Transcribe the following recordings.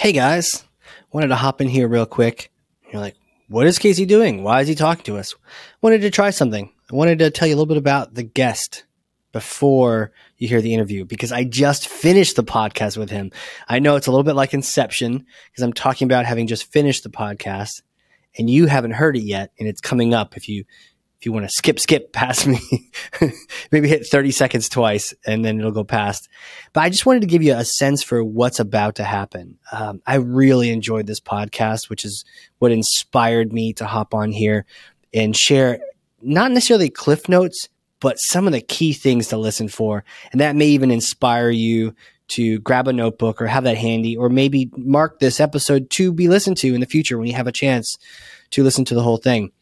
hey guys, wanted to hop in here real quick. You're like, what is Casey doing? Why is he talking to us? Wanted to try something. I wanted to tell you a little bit about the guest before you hear the interview because I just finished the podcast with him. I know it's a little bit like Inception because I'm talking about having just finished the podcast and you haven't heard it yet and it's coming up if you if you want to skip skip past me maybe hit 30 seconds twice and then it'll go past. But i just wanted to give you a sense for what's about to happen. Um, i really enjoyed this podcast which is what inspired me to hop on here and share not necessarily cliff notes but some of the key things to listen for. And that may even inspire you to grab a notebook or have that handy or maybe mark this episode to be listened to in the future when you have a chance to listen to the whole thing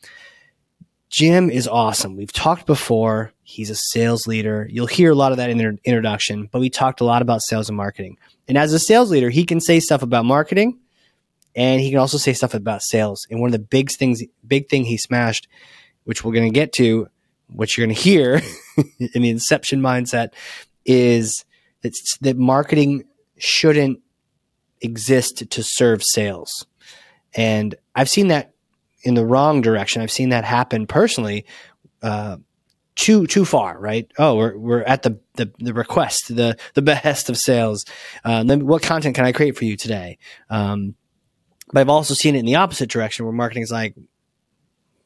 Jim is awesome. We've talked before. He's a sales leader. You'll hear a lot of that in the introduction, but we talked a lot about sales and marketing. And as a sales leader, he can say stuff about marketing and he can also say stuff about sales. And one of the big things, big thing he smashed, which we're going to get to, what you're going to hear in the inception mindset is that, that marketing shouldn't exist to serve sales. And I've seen that in the wrong direction. I've seen that happen personally. Uh, too too far, right? Oh, we're we're at the the, the request, the the behest of sales. Um, then what content can I create for you today? Um, but I've also seen it in the opposite direction, where marketing is like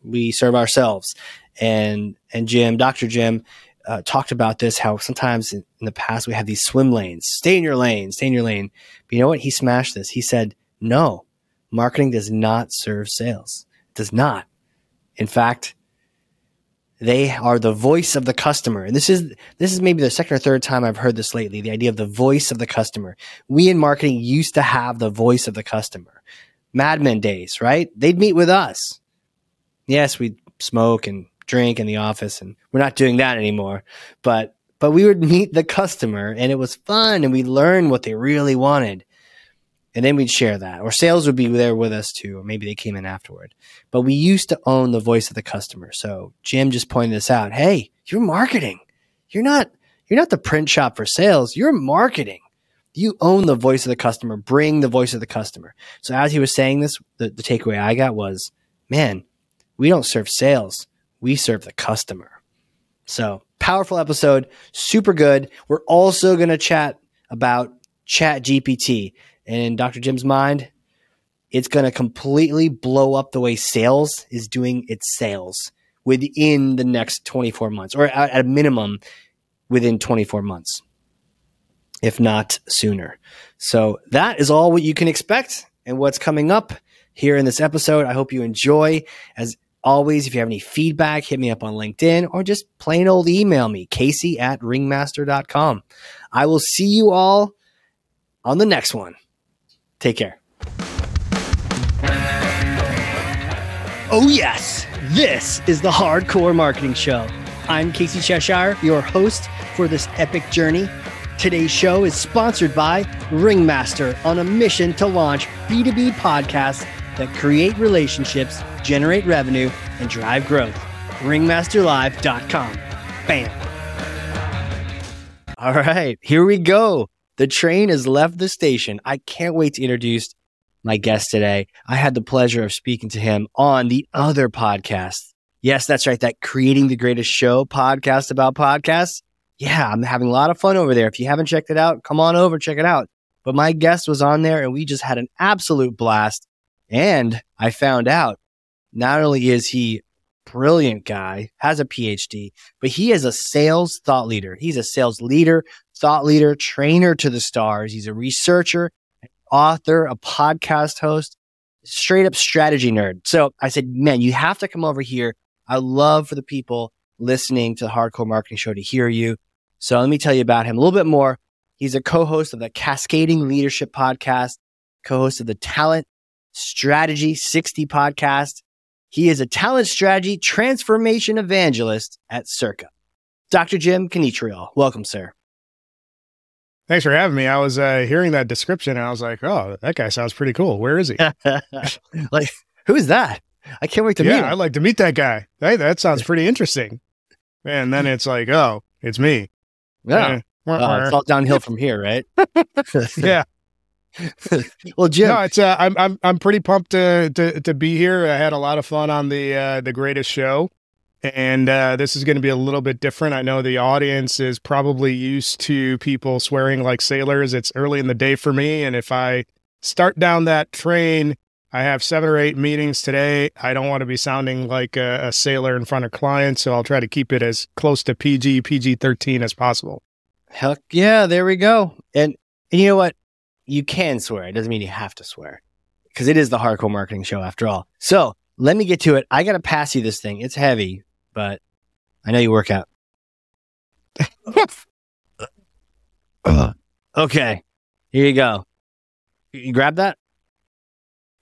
we serve ourselves. And and Jim, Doctor Jim, uh, talked about this. How sometimes in, in the past we have these swim lanes. Stay in your lane. Stay in your lane. But you know what? He smashed this. He said, "No, marketing does not serve sales." Does not. In fact, they are the voice of the customer. And this is this is maybe the second or third time I've heard this lately, the idea of the voice of the customer. We in marketing used to have the voice of the customer. Mad Men days, right? They'd meet with us. Yes, we'd smoke and drink in the office and we're not doing that anymore. But but we would meet the customer and it was fun and we learned what they really wanted and then we'd share that. Or sales would be there with us too, or maybe they came in afterward. But we used to own the voice of the customer. So Jim just pointed this out. Hey, you're marketing. You're not you're not the print shop for sales. You're marketing. You own the voice of the customer. Bring the voice of the customer. So as he was saying this, the, the takeaway I got was, man, we don't serve sales. We serve the customer. So powerful episode, super good. We're also going to chat about Chat GPT in Dr. Jim's mind, it's going to completely blow up the way sales is doing its sales within the next 24 months, or at a minimum within 24 months, if not sooner. So that is all what you can expect and what's coming up here in this episode. I hope you enjoy. As always, if you have any feedback, hit me up on LinkedIn or just plain old email me, Casey at ringmaster.com. I will see you all on the next one. Take care. Oh, yes, this is the Hard Corps Marketing Show. I'm Casey Cheshire, your host for this epic journey. Today's show is sponsored by Ringmaster on a mission to launch B2B podcasts that create relationships, generate revenue, and drive growth. Ringmasterlive.com. Bam. All right, here we go. The train has left the station. I can't wait to introduce my guest today. I had the pleasure of speaking to him on the other podcast. Yes, that's right. That Creating the Greatest Show podcast about podcasts. Yeah, I'm having a lot of fun over there. If you haven't checked it out, come on over, check it out. But my guest was on there and we just had an absolute blast. And I found out not only is he brilliant guy, has a PhD, but he is a sales thought leader. He's a sales leader, thought leader, trainer to the stars. He's a researcher, author, a podcast host, straight up strategy nerd. So I said, man, you have to come over here. I love for the people listening to the Hard Corps Marketing Show to hear you. So let me tell you about him a little bit more. He's a co-host of the Cascading Leadership podcast, co-host of the Talent Strategy 60 podcast. He is a talent strategy transformation evangelist at Circa. Dr. Jim Kanichirayil, welcome, sir. Thanks for having me. I was uh, hearing that description and I was like, oh, that guy sounds pretty cool. Where is he? like, who is that? I can't wait to yeah, meet him. I'd like to meet that guy. Hey, that sounds pretty interesting. And then it's like, oh, it's me. Yeah. Uh, it's all downhill from here, right? yeah. well, Jim, No, it's uh, I'm I'm I'm pretty pumped to, to to be here. I had a lot of fun on the uh, the greatest show, and uh, this is going to be a little bit different. I know the audience is probably used to people swearing like sailors. It's early in the day for me, and if I start down that train, I have seven or eight meetings today. I don't want to be sounding like a, a sailor in front of clients, so I'll try to keep it as close to PG PG thirteen as possible. heck yeah, there we go. And, and you know what? You can swear. It doesn't mean you have to swear because it is the Hard Corps marketing show after all. So let me get to it. I got to pass you this thing. It's heavy, but I know you work out. Uh. okay. Here you go. You grab that?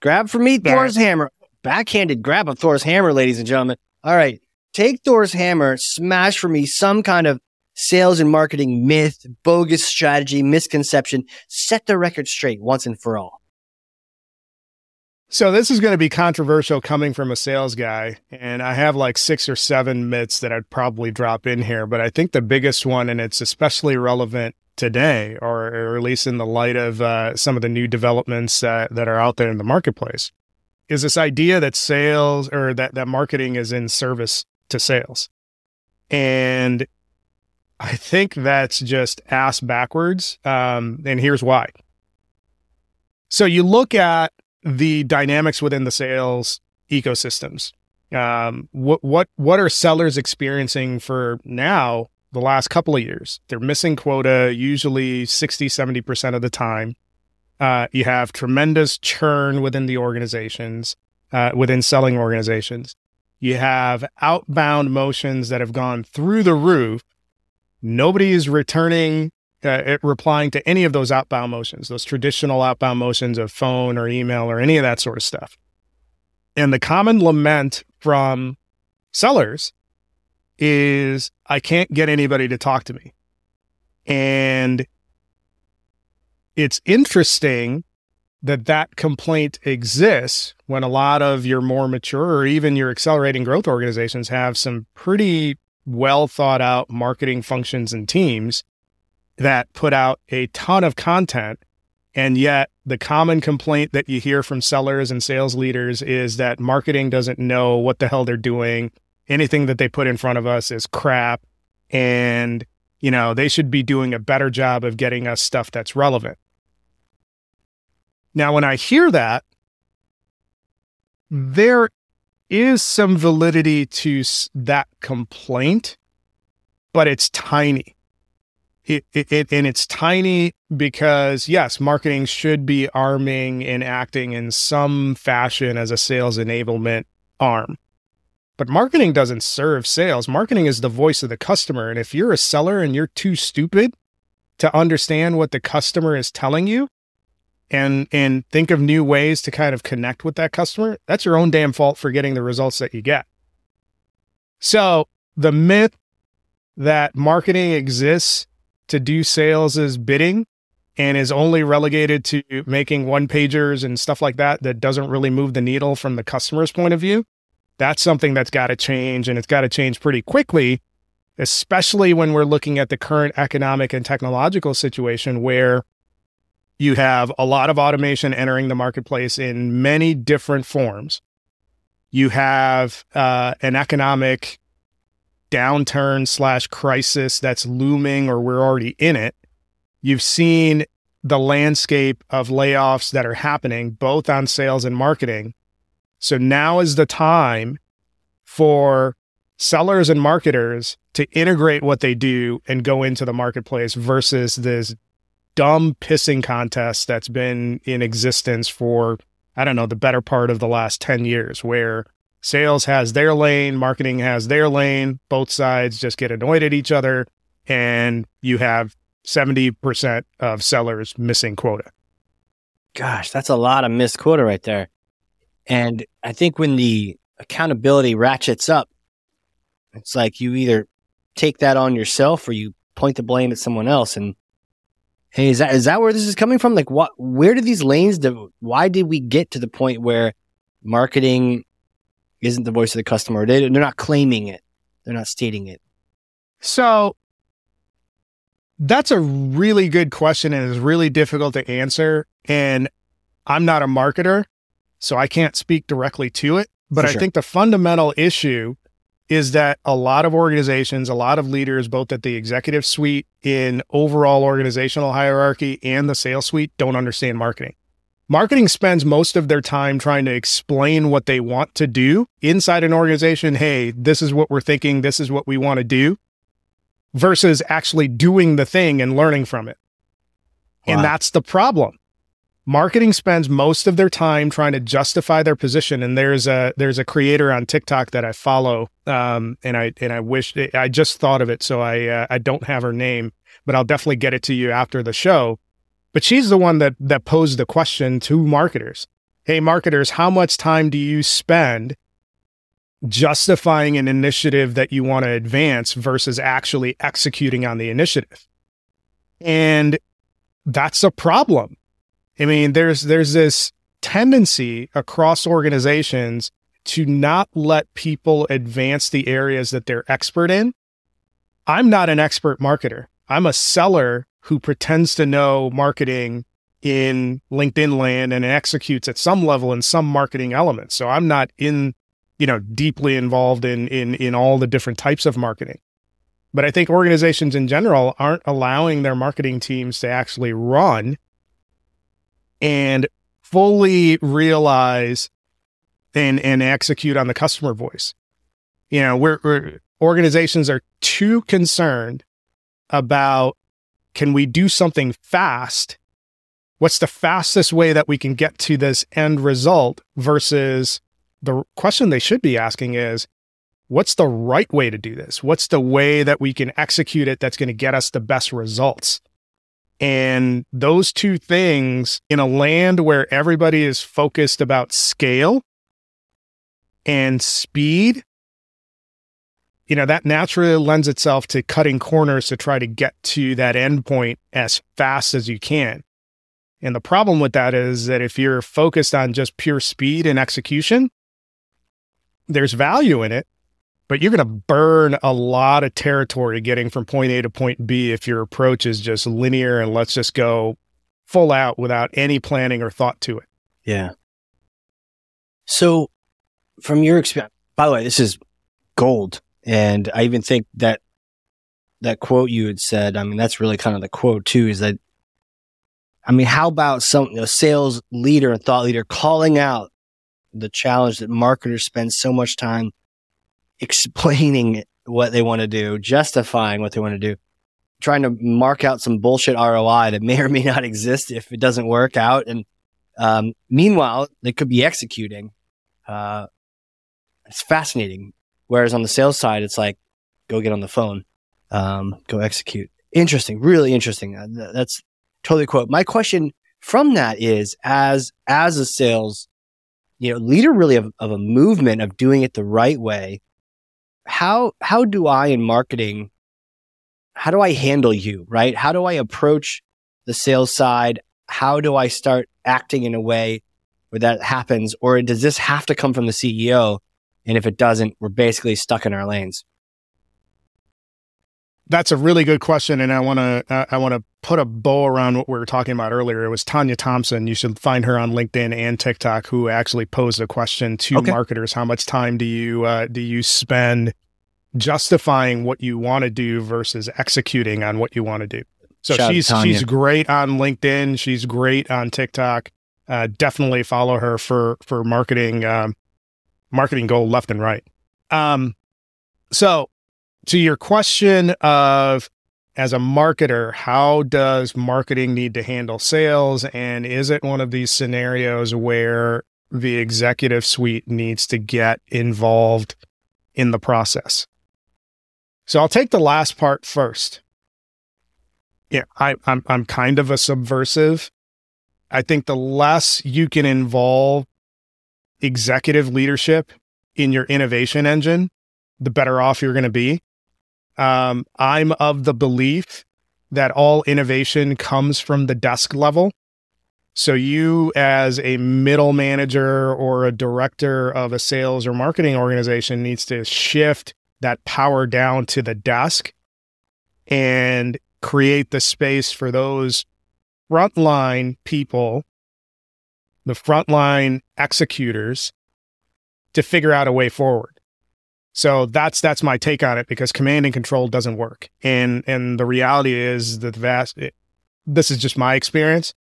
Grab for me Yeah. Thor's hammer. Backhanded grab of Thor's hammer, ladies and gentlemen. All right. Take Thor's hammer, smash for me some kind of sales and marketing myth, bogus strategy, misconception. Set the record straight once and for all. So this is going to be controversial coming from a sales guy, and I have like six or seven myths that I'd probably drop in here, but I think the biggest one, and it's especially relevant today, or, at least in the light of uh, some of the new developments uh, that are out there in the marketplace, is this idea that sales or that that marketing is in service to sales, and I think that's just ass backwards. Um, and here's why. So you look at the dynamics within the sales ecosystems. Um, what what what are sellers experiencing for now the last couple of years? They're missing quota usually 60, 70% of the time. Uh, you have tremendous churn within the organizations, uh, within selling organizations. You have outbound motions that have gone through the roof. Nobody is returning uh, replying to any of those outbound motions, those traditional outbound motions of phone or email or any of that sort of stuff. And the common lament from sellers is I can't get anybody to talk to me. And it's interesting that that complaint exists when a lot of your more mature or even your accelerating growth organizations have some pretty well thought out marketing functions and teams that put out a ton of content. And yet, the common complaint that you hear from sellers and sales leaders is that marketing doesn't know what the hell they're doing. Anything that they put in front of us is crap. And, you know, they should be doing a better job of getting us stuff that's relevant. Now, when I hear that, there is some validity to that complaint, but it's tiny it, it, it and it's tiny because yes marketing should be arming and acting in some fashion as a sales enablement arm. But marketing doesn't serve sales. Marketing is the voice of the customer. And if you're a seller and you're too stupid to understand what the customer is telling you and and think of new ways to kind of connect with that customer that's your own damn fault for getting the results that you get. So the myth that marketing exists to do sales as bidding and is only relegated to making one pagers and stuff like that that doesn't really move the needle from the customer's point of view that's something that's got to change and it's got to change pretty quickly especially when we're looking at the current economic and technological situation where you have a lot of automation entering the marketplace in many different forms. You have uh, an economic downturn slash crisis that's looming or we're already in it. You've seen the landscape of layoffs that are happening both on sales and marketing. So now is the time for sellers and marketers to integrate what they do and go into the marketplace versus this dumb pissing contest that's been in existence for, I don't know, the better part of the last 10 years, where sales has their lane, marketing has their lane. Both sides just get annoyed at each other, and you have 70% of sellers missing quota. Gosh, that's a lot of missed quota right there. And I think when the accountability ratchets up, it's like you either take that on yourself or you point the blame at someone else. And hey, is that is that where this is coming from? Like, what? Where do these lanes? Do, why did we get to the point where marketing isn't the voice of the customer? They, they're not claiming it. They're not stating it. So that's a really good question and it's really difficult to answer. And I'm not a marketer, so I can't speak directly to it. But I think the fundamental issue is that a lot of organizations, a lot of leaders, both at the executive suite in overall organizational hierarchy and the sales suite, don't understand marketing. Marketing spends most of their time trying to explain what they want to do inside an organization. Hey, this is what we're thinking. This is what we want to do versus actually doing the thing and learning from it. Wow. And that's the problem. Marketing spends most of their time trying to justify their position. And there's a there's a creator on TikTok that I follow, um, and I and I wish I just thought of it, so I uh, I don't have her name, but I'll definitely get it to you after the show but she's the one that that posed the question to marketers. Hey marketers, how much time do you spend justifying an initiative that you want to advance versus actually executing on the initiative? And that's a problem. I mean, there's there's this tendency across organizations to not let people advance the areas that they're expert in. I'm not an expert marketer. I'm a seller who pretends to know marketing in LinkedIn land and executes at some level in some marketing elements. So I'm not in, you know, deeply involved in in in all the different types of marketing. But I think organizations in general aren't allowing their marketing teams to actually run and fully realize and and execute on the customer voice. You know, we're, we're organizations are too concerned about can we do something fast? What's the fastest way that we can get to this end result versus the question they should be asking is, what's the right way to do this? What's the way that we can execute it that's going to get us the best results? And those two things in a land where everybody is focused about scale and speed you know, that naturally lends itself to cutting corners to try to get to that endpoint as fast as you can. And the problem with that is that if you're focused on just pure speed and execution, there's value in it, but you're going to burn a lot of territory getting from point A to point B if your approach is just linear and let's just go full out without any planning or thought to it. Yeah. So, from your experience, by the way, this is gold and I even think that that quote you had said, I mean, that's really kind of the quote too, is that, I mean, how about some a sales leader and thought leader calling out the challenge that marketers spend so much time explaining what they want to do, justifying what they want to do, trying to mark out some bullshit ROI that may or may not exist if it doesn't work out. And um, meanwhile, they could be executing. Uh, it's fascinating Whereas on the sales side, it's like, go get on the phone, um, go execute. Interesting, really interesting. Uh, that's totally quote. My question from that is, as as a sales, you know, leader really of, of a movement of doing it the right way. How how do I in marketing? How do I handle you? Right? How do I approach the sales side? How do I start acting in a way where that happens, or does this have to come from the CEO? And if it doesn't, we're basically stuck in our lanes. That's a really good question, and I want to uh, I want to put a bow around what we were talking about earlier. It was Tanya Thompson. You should find her on LinkedIn and TikTok, who actually posed a question to okay. marketers: How much time do you uh, do you spend justifying what you want to do versus executing on what you want to do? So Shout she's she's great on LinkedIn. She's great on TikTok. Uh, definitely follow her for for marketing um, marketing goal left and right. Um, so to your question of as a marketer, how does marketing need to handle sales? And is it one of these scenarios where the executive suite needs to get involved in the process? So I'll take the last part first. Yeah, I, I'm I'm kind of a subversive. I think the less you can involve executive leadership in your innovation engine, the better off you're going to be. Um, I'm of the belief that all innovation comes from the desk level. So, you as a middle manager or a director of a sales or marketing organization needs to shift that power down to the desk and create the space for those frontline people the frontline executors to figure out a way forward. So that's that's my take on it because command and control doesn't work. And and the reality is that the vast it, this is just my experience.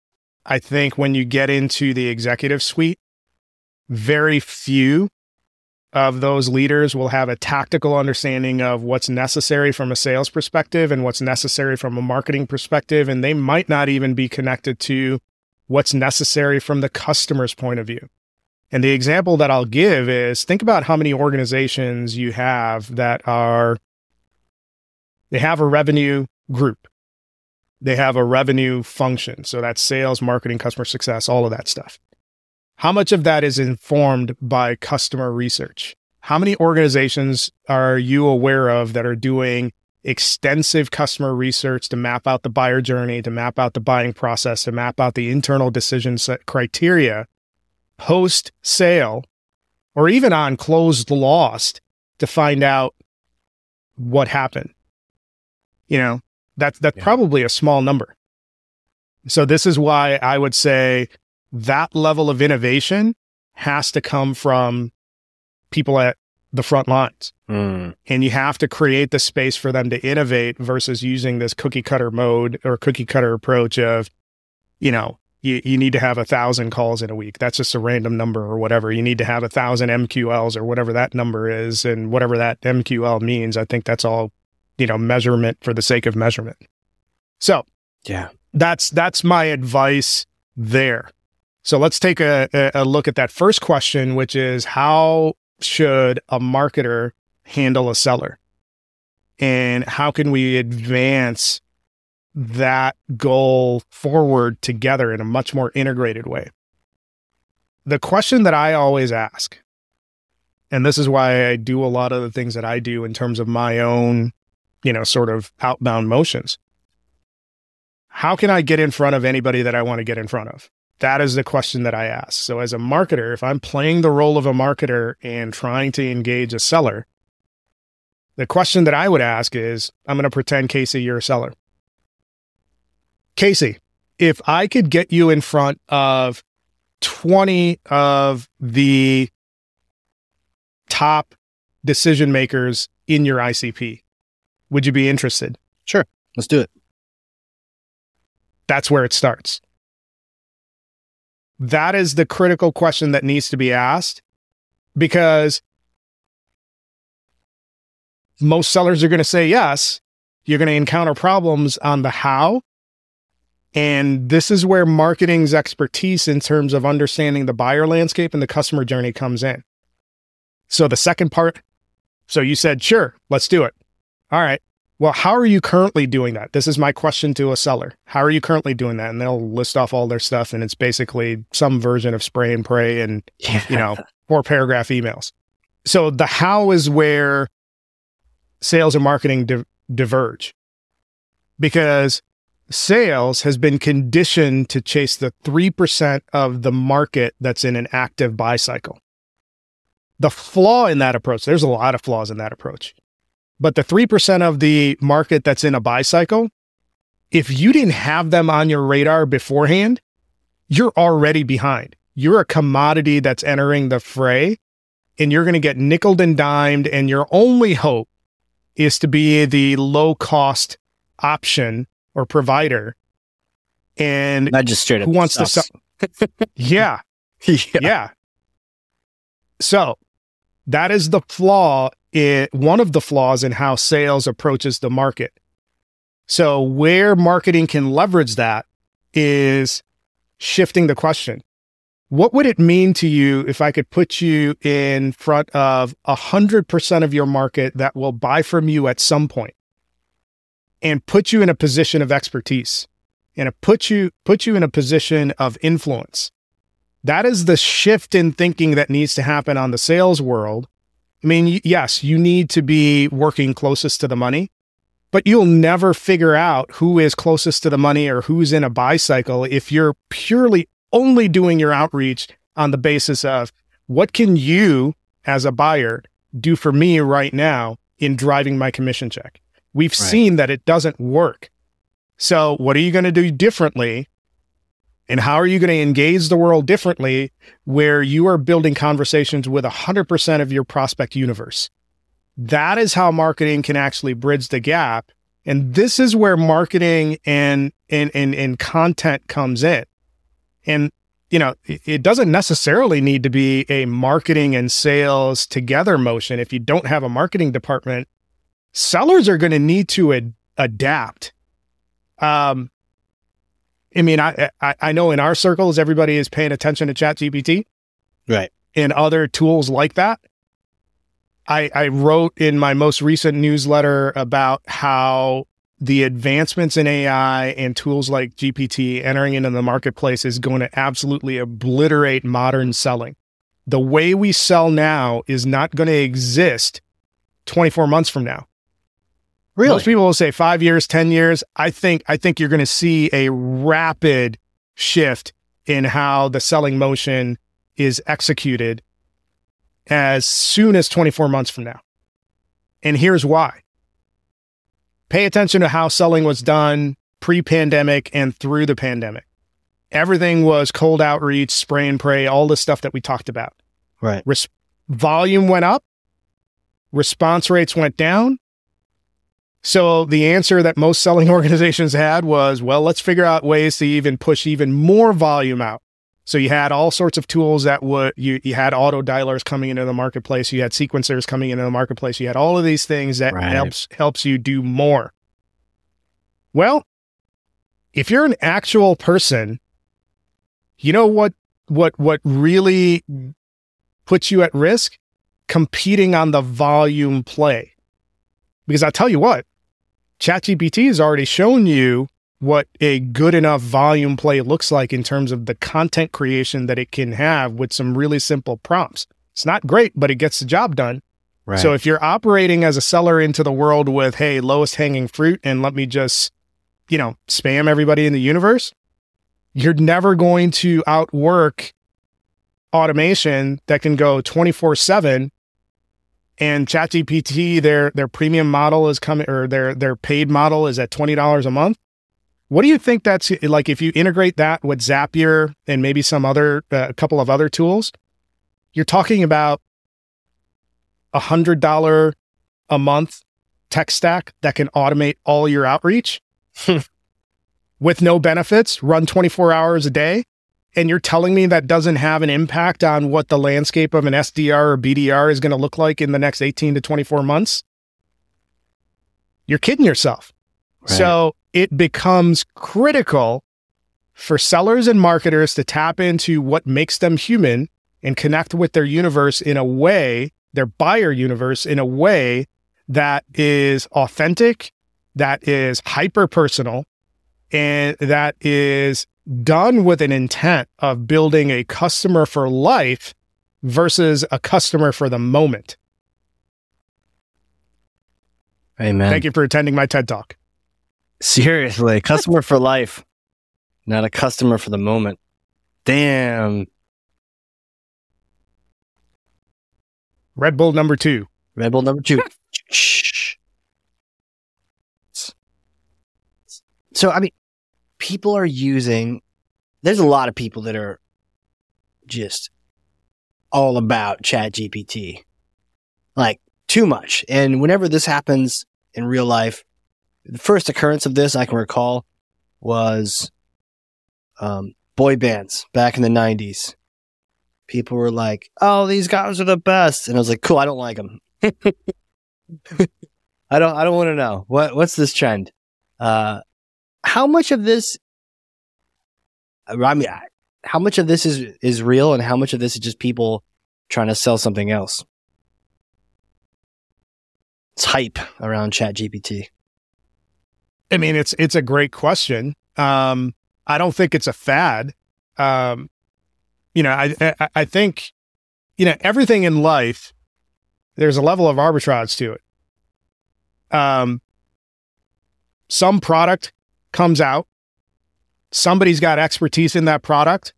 I think when you get into the executive suite, very few of those leaders will have a tactical understanding of what's necessary from a sales perspective and what's necessary from a marketing perspective. And they might not even be connected to what's necessary from the customer's point of view. And the example that I'll give is think about how many organizations you have that are, they have a revenue group, they have a revenue function. So that's sales, marketing, customer success, all of that stuff. How much of that is informed by customer research? How many organizations are you aware of that are doing extensive customer research to map out the buyer journey, to map out the buying process, to map out the internal decision set criteria post sale or even on closed lost to find out what happened? You know, that's that's yeah. probably a small number. So this is why I would say that level of innovation has to come from people at the front lines. Mm. And you have to create the space for them to innovate versus using this cookie cutter mode or cookie cutter approach of, you know, you, you need to have a thousand calls in a week. That's just a random number or whatever. You need to have a thousand MQLs or whatever that number is and whatever that MQL means. I think that's all, you know, measurement for the sake of measurement. So yeah, that's that's my advice there. So let's take a, a look at that first question, which is how should a marketer handle a seller? And how can we advance that goal forward together in a much more integrated way? The question that I always ask, and this is why I do a lot of the things that I do in terms of my own, you know, sort of outbound motions. How can I get in front of anybody that I want to get in front of? That is the question that I ask. So, as a marketer, if I'm playing the role of a marketer and trying to engage a seller, the question that I would ask is I'm going to pretend, Casey, you're a seller. Casey, if I could get you in front of 20 of the top decision makers in your ICP, would you be interested? Sure. Let's do it. That's where it starts. That is the critical question that needs to be asked because most sellers are going to say yes. You're going to encounter problems on the how. And this is where marketing's expertise in terms of understanding the buyer landscape and the customer journey comes in. So the second part, so you said, sure, let's do it. All right. Well, how are you currently doing that? This is my question to a seller. How are you currently doing that? And they'll list off all their stuff, and it's basically some version of spray and pray and, yeah. you know, four paragraph emails. So the how is where sales and marketing di- diverge because sales has been conditioned to chase the 3% of the market that's in an active buy cycle. The flaw in that approach, there's a lot of flaws in that approach but the 3% of the market that's in a buy cycle, if you didn't have them on your radar beforehand, you're already behind. You're a commodity that's entering the fray and you're going to get nickeled and dimed. And your only hope is to be the low cost option or provider. And not just straight up who wants to sell? yeah. yeah. Yeah. So that is the flaw it, one of the flaws in how sales approaches the market. So, where marketing can leverage that is shifting the question. What would it mean to you if I could put you in front of 100% of your market that will buy from you at some point and put you in a position of expertise and put you put you in a position of influence? That is the shift in thinking that needs to happen on the sales world I mean, yes, you need to be working closest to the money, but you'll never figure out who is closest to the money or who's in a buy cycle if you're purely only doing your outreach on the basis of what can you as a buyer do for me right now in driving my commission check. We've right. seen that it doesn't work. So, what are you going to do differently? And how are you going to engage the world differently where you are building conversations with 100% of your prospect universe? That is how marketing can actually bridge the gap. And this is where marketing and, and, and, and content comes in. And, you know, it doesn't necessarily need to be a marketing and sales together motion. If you don't have a marketing department, sellers are going to need to ad- adapt. Um, I mean, I, I, I know in our circles everybody is paying attention to ChatGPT, right, and other tools like that. I I wrote in my most recent newsletter about how the advancements in AI and tools like GPT entering into the marketplace is going to absolutely obliterate modern selling. The way we sell now is not going to exist 24 months from now. Really? Most people will say five years, 10 years. I think, I think you're going to see a rapid shift in how the selling motion is executed as soon as 24 months from now. And here's why. Pay attention to how selling was done pre pandemic and through the pandemic. Everything was cold outreach, spray and pray, all the stuff that we talked about. Right. Res- volume went up, response rates went down, so the answer that most selling organizations had was, well, let's figure out ways to even push even more volume out. So you had all sorts of tools that would you you had auto dialers coming into the marketplace, you had sequencers coming into the marketplace, you had all of these things that Right. helps helps you do more. Well, if you're an actual person, you know what what what really puts you at risk? Competing on the volume play. Because I tell you what, ChatGPT has already shown you what a good enough volume play looks like in terms of the content creation that it can have with some really simple prompts. It's not great, but it gets the job done. Right. So if you're operating as a seller into the world with, hey, lowest hanging fruit, and let me just, you know, spam everybody in the universe, you're never going to outwork automation that can go 24 7 and ChatGPT, their their premium model is coming or their their paid model is at twenty dollars a month. What do you think that's like if you integrate that with Zapier and maybe some other a couple of other tools? You're talking about a hundred dollar a month tech stack that can automate all your outreach with no benefits, run 24 hours a day. And you're telling me that doesn't have an impact on what the landscape of an SDR or BDR is going to look like in the next 18 to 24 months? You're kidding yourself. Right. So it becomes critical for sellers and marketers to tap into what makes them human and connect with their universe in a way, their buyer universe in a way that is authentic, that is hyper personal, and that is done with an intent of building a customer for life versus a customer for the moment. Amen. Thank you for attending my TED Talk. Seriously, customer for life, not a customer for the moment. Damn. Red Bull number two. Red Bull number two. Shh. So, I mean, people are using, there's a lot of people that are just all about Chat GPT. Like, too much. And whenever this happens in real life, the first occurrence of this I can recall was um, boy bands back in the 90s. People were like, "Oh, these guys are the best," and I was like, "Cool, I don't like them. I don't. I don't want to know what what's this trend. Uh, how much of this? I mean, how much of this is is real, and how much of this is just people trying to sell something else? It's hype around Chat GPT. I mean, it's it's a great question. Um, I don't think it's a fad. Um, you know, I, I I think you know everything in life. There's a level of arbitrage to it. Um, some product comes out. Somebody's got expertise in that product.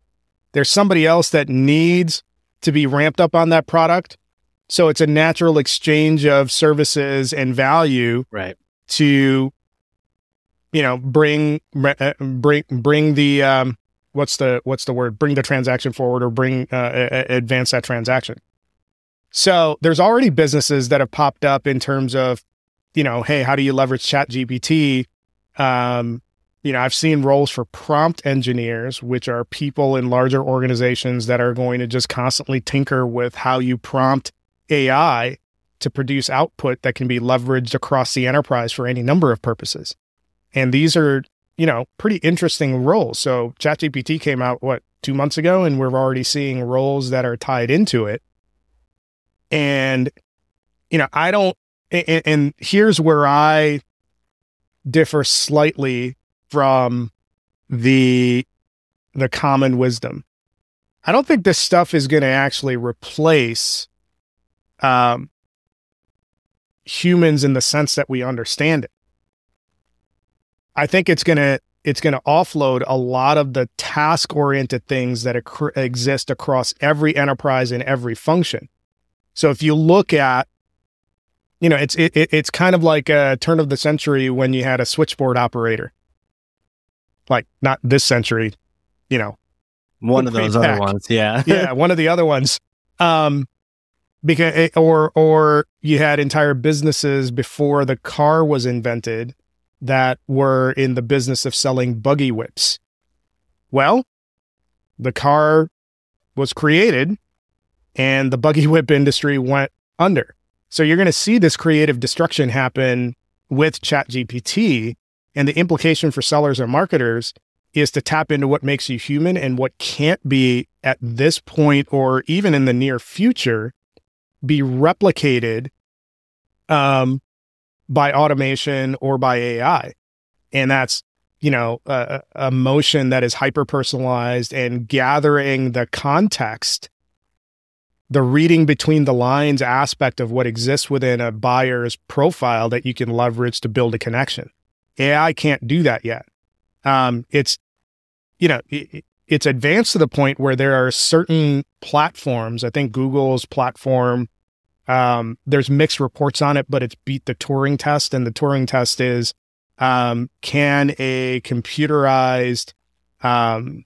There's somebody else that needs to be ramped up on that product. So it's a natural exchange of services and value Right. to you know bring uh, bring bring the um what's the what's the word bring the transaction forward or bring uh, advance that transaction so there's already businesses that have popped up in terms of you know hey how do you leverage chat gpt um, you know i've seen roles for prompt engineers which are people in larger organizations that are going to just constantly tinker with how you prompt ai to produce output that can be leveraged across the enterprise for any number of purposes and these are you know, pretty interesting roles. So ChatGPT came out what two months ago, and we're already seeing roles that are tied into it. And you know, I don't. And, and here's where I differ slightly from the the common wisdom. I don't think this stuff is going to actually replace um, humans in the sense that we understand it. I think it's going to it's going to offload a lot of the task oriented things that ac- exist across every enterprise and every function. So if you look at you know, it's it, it's kind of like a turn of the century when you had a switchboard operator. Like not this century, you know. One of those other ones, yeah. yeah, one of the other ones. Um because eh, or or you had entire businesses before the car was invented that were in the business of selling buggy whips. Well, the car was created and the buggy whip industry went under. So you're going to see this creative destruction happen with ChatGPT. And the implication for sellers or marketers is to tap into what makes you human and what can't be at this point or even in the near future be replicated um, by automation or by AI. And that's, you know, a motion that is hyper personalized and gathering the context, the reading between the lines aspect of what exists within a buyer's profile that you can leverage to build a connection. AI can't do that yet. Um, it's, you know, it, it's advanced to the point where there are certain platforms. I think Google's platform um, there's mixed reports on it, but it's beat the Turing test. And the Turing test is um, can a computerized um,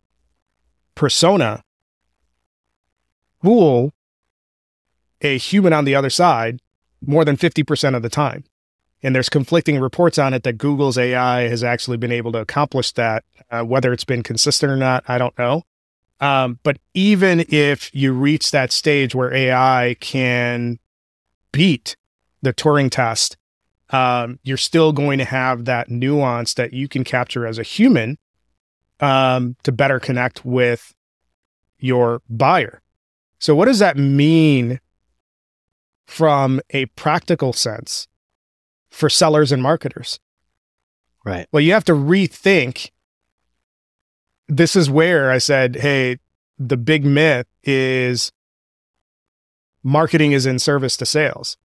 persona fool a human on the other side more than 50% of the time? And there's conflicting reports on it that Google's AI has actually been able to accomplish that. Uh, whether it's been consistent or not, I don't know. Um, but even if you reach that stage where AI can beat the Turing test, um, you're still going to have that nuance that you can capture as a human um, to better connect with your buyer. So, what does that mean from a practical sense for sellers and marketers? Right. Well, you have to rethink. This is where I said, hey, the big myth is marketing is in service to sales.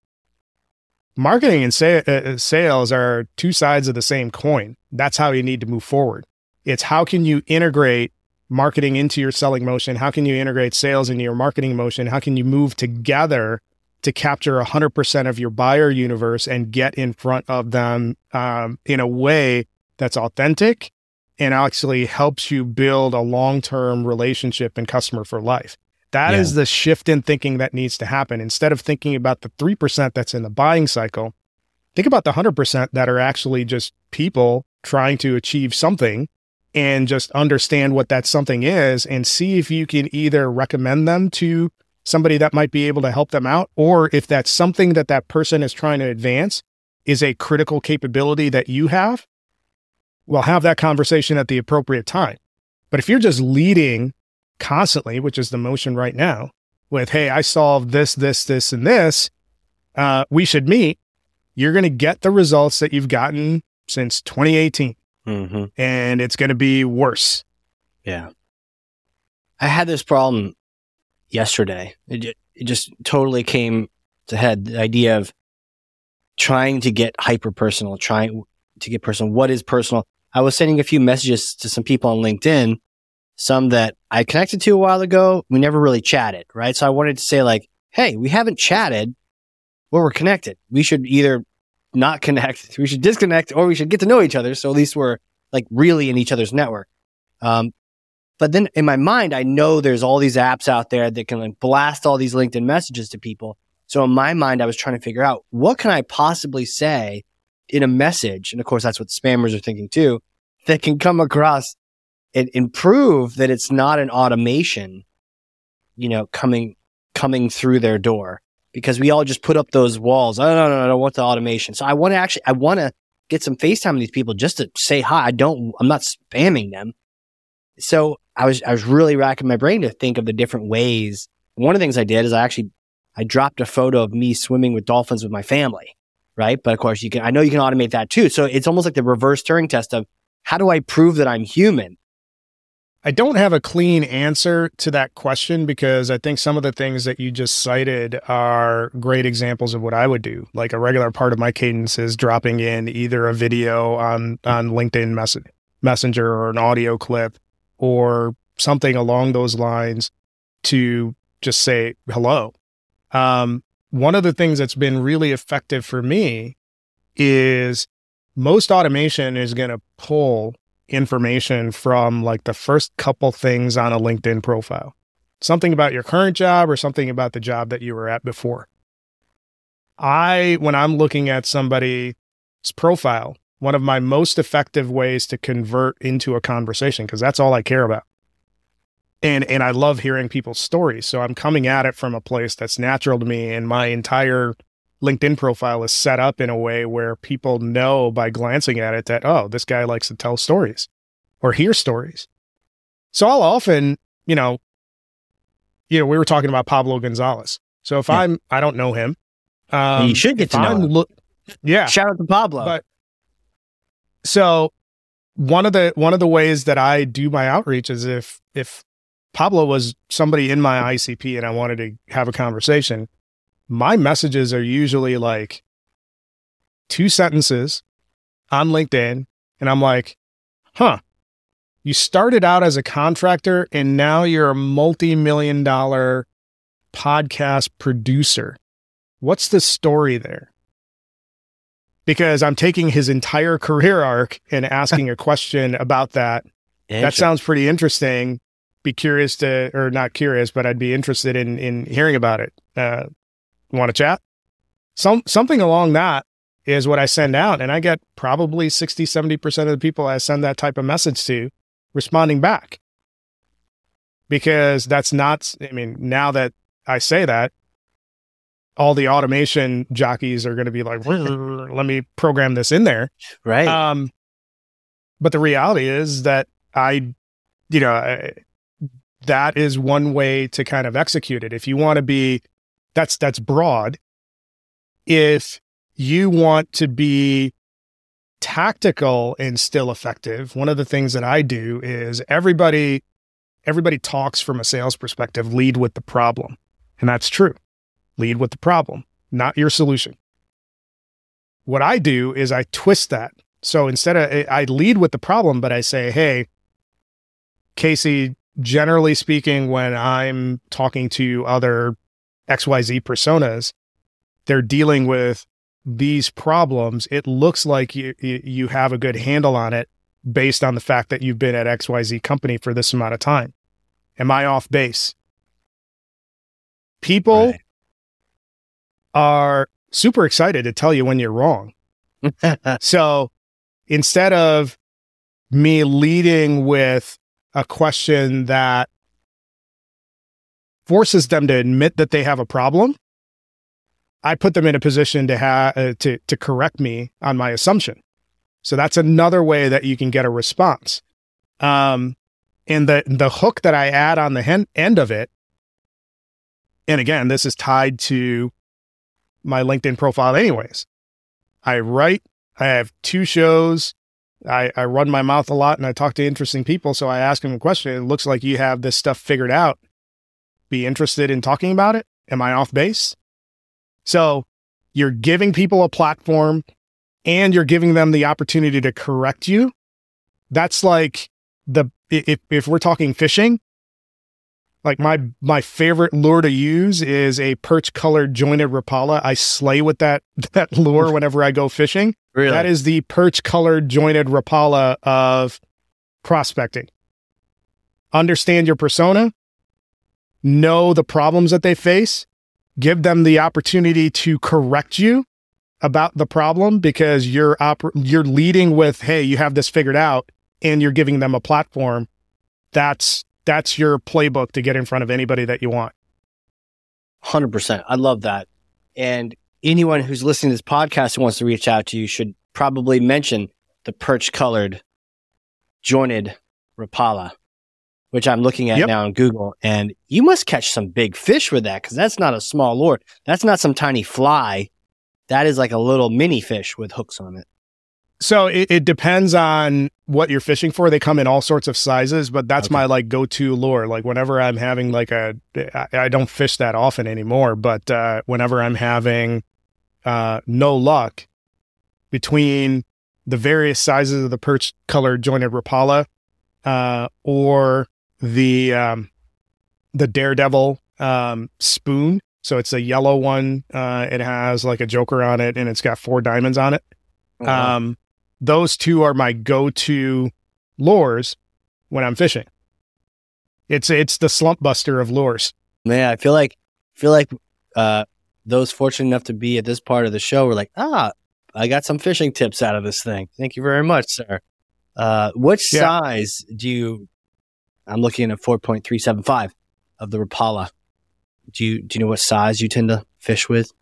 Marketing and sa- uh, uh, sales are two sides of the same coin. That's how you need to move forward. It's how can you integrate marketing into your selling motion? How can you integrate sales into your marketing motion? How can you move together to capture 100% of your buyer universe and get in front of them um, in a way that's authentic and actually helps you build a long term relationship and customer for life? That yeah. is the shift in thinking that needs to happen. Instead of thinking about the 3% that's in the buying cycle, think about the 100% that are actually just people trying to achieve something and just understand what that something is and see if you can either recommend them to somebody that might be able to help them out or if that's something that that person is trying to advance is a critical capability that you have well have that conversation at the appropriate time but if you're just leading constantly, which is the motion right now, with, hey, I solved this, this, this, and this, uh, we should meet, you're going to get the results that you've gotten since 2018. Mm-hmm. And it's going to be worse. Yeah. I had this problem yesterday. It, it just totally came to head the idea of trying to get hyper personal, trying to get personal. What is personal? I was sending a few messages to some people on LinkedIn some that I connected to a while ago. We never really chatted, right? So I wanted to say like, Hey, we haven't chatted. Well, we're connected. We should either not connect, we should disconnect, or we should get to know each other. So at least we're like really in each other's network. Um, But then in my mind, I know there's all these apps out there that can like blast all these LinkedIn messages to people. So in my mind, I was trying to figure out what can I possibly say in a message? And of course, that's what spammers are thinking too, that can come across and, and prove that it's not an automation, you know, coming, coming through their door because we all just put up those walls. Oh, no, no, no, what's the automation? So I want to actually, I want to get some FaceTime with these people just to say hi. I don't, I'm not spamming them. So I was, I was really racking my brain to think of the different ways. One of the things I did is I actually, I dropped a photo of me swimming with dolphins with my family. Right. But of course you can, I know you can automate that too. So it's almost like the reverse Turing test of how do I prove that I'm human? I don't have a clean answer to that question because I think some of the things that you just cited are great examples of what I would do. Like a regular part of my cadence is dropping in either a video on on LinkedIn mess- Messenger or an audio clip or something along those lines to just say hello. Um, one of the things that's been really effective for me is most automation is going to pull information from like the first couple things on a LinkedIn profile. Something about your current job or something about the job that you were at before. I, when I'm looking at somebody's profile, one of my most effective ways to convert into a conversation, because that's all I care about. And and I love hearing people's stories. So I'm coming at it from a place that's natural to me. And my entire LinkedIn profile is set up in a way where people know by glancing at it that, oh, this guy likes to tell stories or hear stories. So I'll often, you know, you know, we were talking about Pablo Gonzalez. So if yeah. I'm, I don't know him. Um, you should get to know him. Lo- yeah. Shout out to Pablo. But so one of the one of the ways that I do my outreach is if if Pablo was somebody in my ICP and I wanted to have a conversation, my messages are usually like two sentences on LinkedIn. And I'm like, huh, you started out as a contractor and now you're a multi million dollar podcast producer. What's the story there? Because I'm taking his entire career arc and asking a question about that. That sounds pretty interesting. Be curious to, or not curious, but I'd be interested in in hearing about it. Uh, want to chat? Some something along that is what I send out. And I get probably 60, 70% of the people I send that type of message to responding back. Because that's not, I mean, now that I say that, all the automation jockeys are going to be like, let me program this in there. Right. Um, but the reality is that I, you know, I, that is one way to kind of execute it. If you want to be that's that's broad. If you want to be tactical and still effective, one of the things that I do is everybody everybody talks from a sales perspective, lead with the problem. And that's true. Lead with the problem, not your solution. What I do is I twist that. So instead of I lead with the problem, but I say, "Hey, Casey, generally speaking when I'm talking to other XYZ personas, they're dealing with these problems. It looks like you, you have a good handle on it based on the fact that you've been at XYZ company for this amount of time. Am I off base? People right. Are super excited to tell you when you're wrong. so instead of me leading with a question that forces them to admit that they have a problem, I put them in a position to have uh, to to correct me on my assumption. So that's another way that you can get a response. Um, and the the hook that I add on the hen- end of it, and again, this is tied to my LinkedIn profile, anyways. I write. I have two shows. I, I run my mouth a lot and I talk to interesting people. So I ask them a question. It looks like you have this stuff figured out be interested in talking about it? Am I off base? So you're giving people a platform and you're giving them the opportunity to correct you. That's like the if if we're talking fishing, like my my favorite lure to use is a perch colored jointed rapala. I slay with that that lure whenever I go fishing. Really? That is the perch colored jointed rapala of prospecting. understand your persona, know the problems that they face, give them the opportunity to correct you about the problem because you're oper- you're leading with hey you have this figured out and you're giving them a platform that's that's your playbook to get in front of anybody that you want. 100% i love that. And anyone who's listening to this podcast who wants to reach out to you should probably mention the perch colored jointed rapala which i'm looking at Yep. now on google. And you must catch some big fish with that because that's not a small lure. That's not some tiny fly. That is like a little mini fish with hooks on it So it, it depends on what you're fishing for. They come in all sorts of sizes, but that's Okay. my like go-to lure. Like whenever I'm having like a, I, I don't fish that often anymore, but uh, whenever I'm having uh, no luck between the various sizes of the perch colored jointed rapala uh, or the um, the daredevil um, spoon. So it's a yellow one. Uh, it has like a joker on it, and it's got four diamonds on it. Um, those two are my go-to lures when I'm fishing. It's it's the slump buster of lures. Man, I feel like feel like uh, those fortunate enough to be at this part of the show were like, ah, I got some fishing tips out of this thing. Thank you very much, sir. Uh, which Yeah. size do you? I'm looking at four point three seven five of the Rapala. Do you do you know what size you tend to fish with?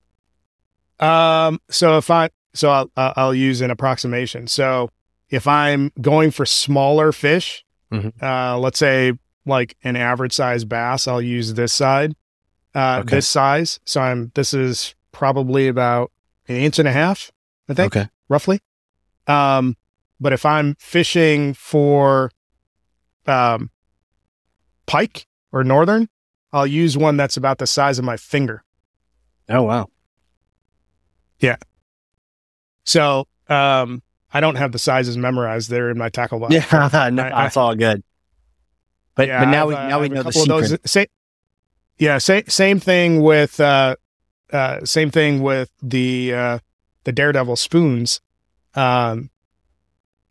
Um, so if I so I'll I'll use an approximation. So if I'm going for smaller fish, Mhm. uh, let's say like an average size bass, I'll use this side, uh, Okay. this size. So I'm this is probably about an inch and a half, I think. Okay, roughly. Um, but if I'm fishing for um, pike or northern, I'll use one that's about the size of my finger. Oh wow. So um, I don't have the sizes memorized there in my tackle box. Yeah, no, I- that's all good. But Yeah, but now I've, we uh, now we know the secret. yeah, say, same thing with uh, uh, same thing with the uh, the daredevil spoons. Um,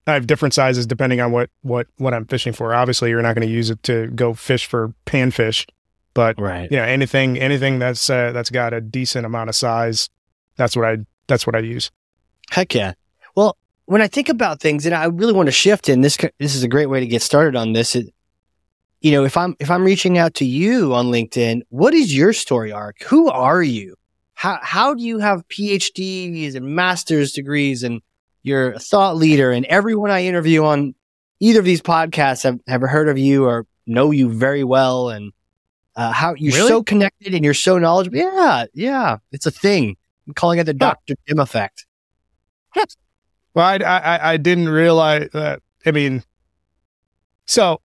I have different sizes depending on what what what I'm fishing for. Obviously, you're not going to use it to go fish for panfish, but Right. yeah, anything anything that's uh, that's got a decent amount of size, that's what I that's what I use. Heck yeah. Well, when I think about things, and I really want to shift, and this this is a great way to get started on this. It, you know, if I'm if I'm reaching out to you on LinkedIn, what is your story arc? Who are you? How how do you have PhDs and master's degrees, and you're a thought leader, and everyone I interview on either of these podcasts have have heard of you or know you very well, and uh, how you're Really? so connected and you're so knowledgeable. Yeah, yeah, it's a thing. I'm calling it the Huh. Dr. Jim effect. Well, I, I, I didn't realize that. I mean, so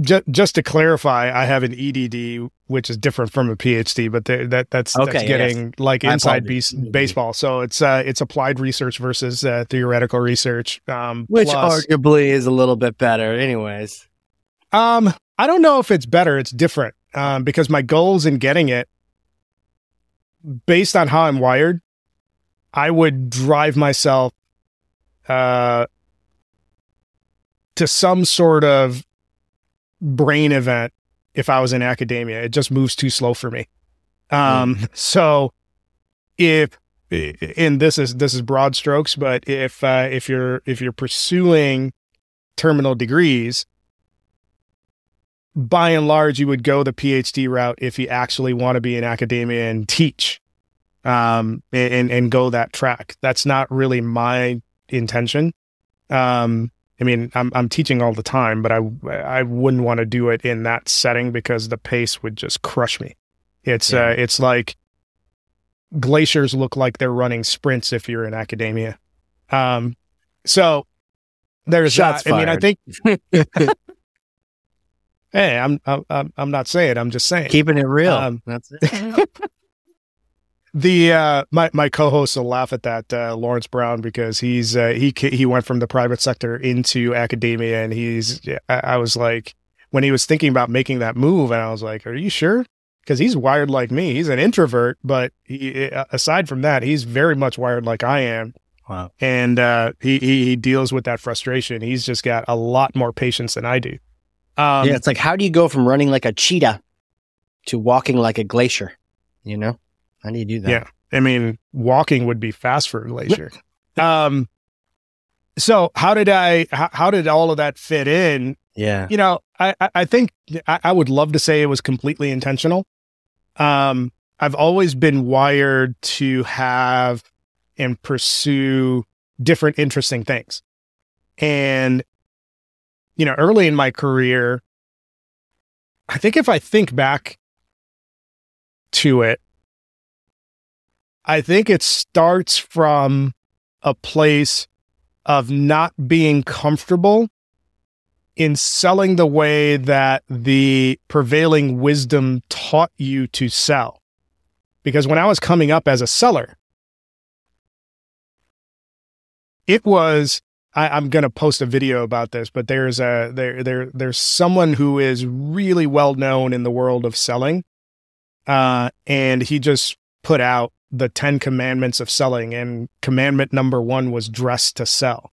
ju- just to clarify, I have an EDD, which is different from a PhD, but that that's Okay, that's yes. getting like inside apologize. base- baseball. So it's uh, it's applied research versus uh, theoretical research. Um, Which plus- arguably is a little bit better, anyways. Um, I don't know if it's better. It's different. Um, because my goals in getting it, based on how I'm wired, I would drive myself, uh, to some sort of brain event if I was in academia. It just moves too slow for me. Um, so if and this is this is broad strokes, but if uh, if you're if you're pursuing terminal degrees, by and large, you would go the PhD route if you actually want to be in academia and teach, um, and and go that track. That's not really my intention. Um, I mean, I'm I'm teaching all the time, but I I wouldn't want to do it in that setting because the pace would just crush me. It's Yeah. uh, it's like glaciers look like they're running sprints if you're in academia. Um, so there's Shots that. I mean, I think Hey, I'm I'm I'm- I'm not saying. I'm just saying. Keeping it real. Um, That's it. the uh, my my co-hosts will laugh at that uh, Lawrence Brown because he's uh, he he went from the private sector into academia and he's I, I was like when he was thinking about making that move and I was like, are you sure? Because he's wired like me. He's an introvert, but he, aside from that, he's very much wired like I am. Wow. and uh, he, he he deals with that frustration. He's just got a lot more patience than I do. Um, yeah, it's like how do you go from running like a cheetah to walking like a glacier? You know, how do you do that? Yeah. I mean, walking would be fast for a glacier. um, so how did I? How, how did all of that fit in? Yeah. You know, I I- I think I, I would love to say it was completely intentional. Um, I've always been wired to have and pursue different interesting things, and you know, early in my career, I think if I think back to it, I think it starts from a place of not being comfortable in selling the way that the prevailing wisdom taught you to sell. Because when I was coming up as a seller, it was I, I'm gonna post a video about this, but there's a there there there's someone who is really well known in the world of selling. Uh, and he just put out the 10 commandments of selling and commandment number one was dress to sell.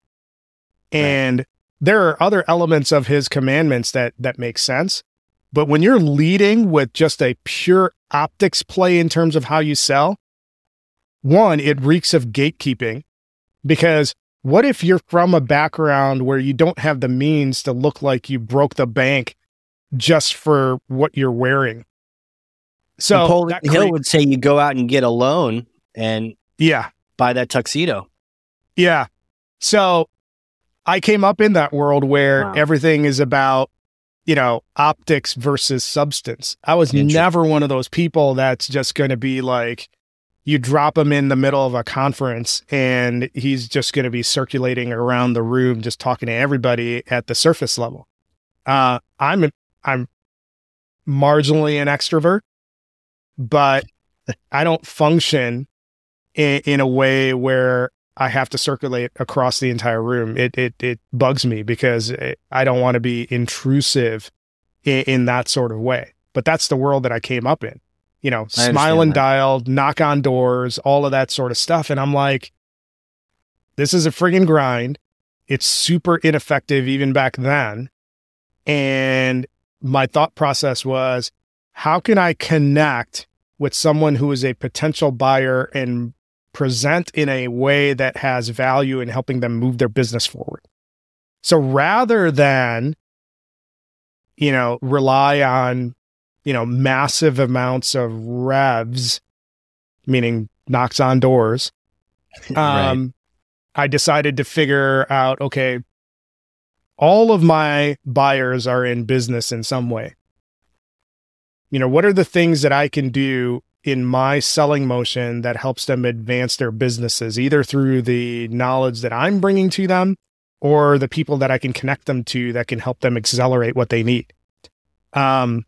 And there are other elements of his commandments that that make sense but when you're leading with just a pure optics play in terms of how you sell one it reeks of gatekeeping because what if you're from a background where you don't have the means to look like you broke the bank just for what you're wearing so Napoleon Hill crea- would say you go out and get a loan and yeah buy that tuxedo. Yeah. So I came up in that world where Wow. everything is about, you know, optics versus substance. I was never one of those people that's just going to be like, you drop him in the middle of a conference and he's just going to be circulating around the room, just talking to everybody at the surface level. Uh, I'm, I'm marginally an extrovert, but I don't function in, in a way where I have to circulate across the entire room. It it it bugs me because it, I don't want to be intrusive in, in that sort of way. But that's the world that I came up in. You know, understand smile and that. dial, knock on doors, all of that sort of stuff. And I'm like, this is a friggin' grind. It's super ineffective even back then. And my thought process was, how can I connect with someone who is a potential buyer and present in a way that has value in helping them move their business forward. So rather than, you know, rely on, you know, massive amounts of revs, meaning knocks on doors, um, I decided to figure out, okay, all of my buyers are in business in some way. You know, what are the things that I can do in my selling motion that helps them advance their businesses, either through the knowledge that I'm bringing to them or the people that I can connect them to that can help them accelerate what they need. Um,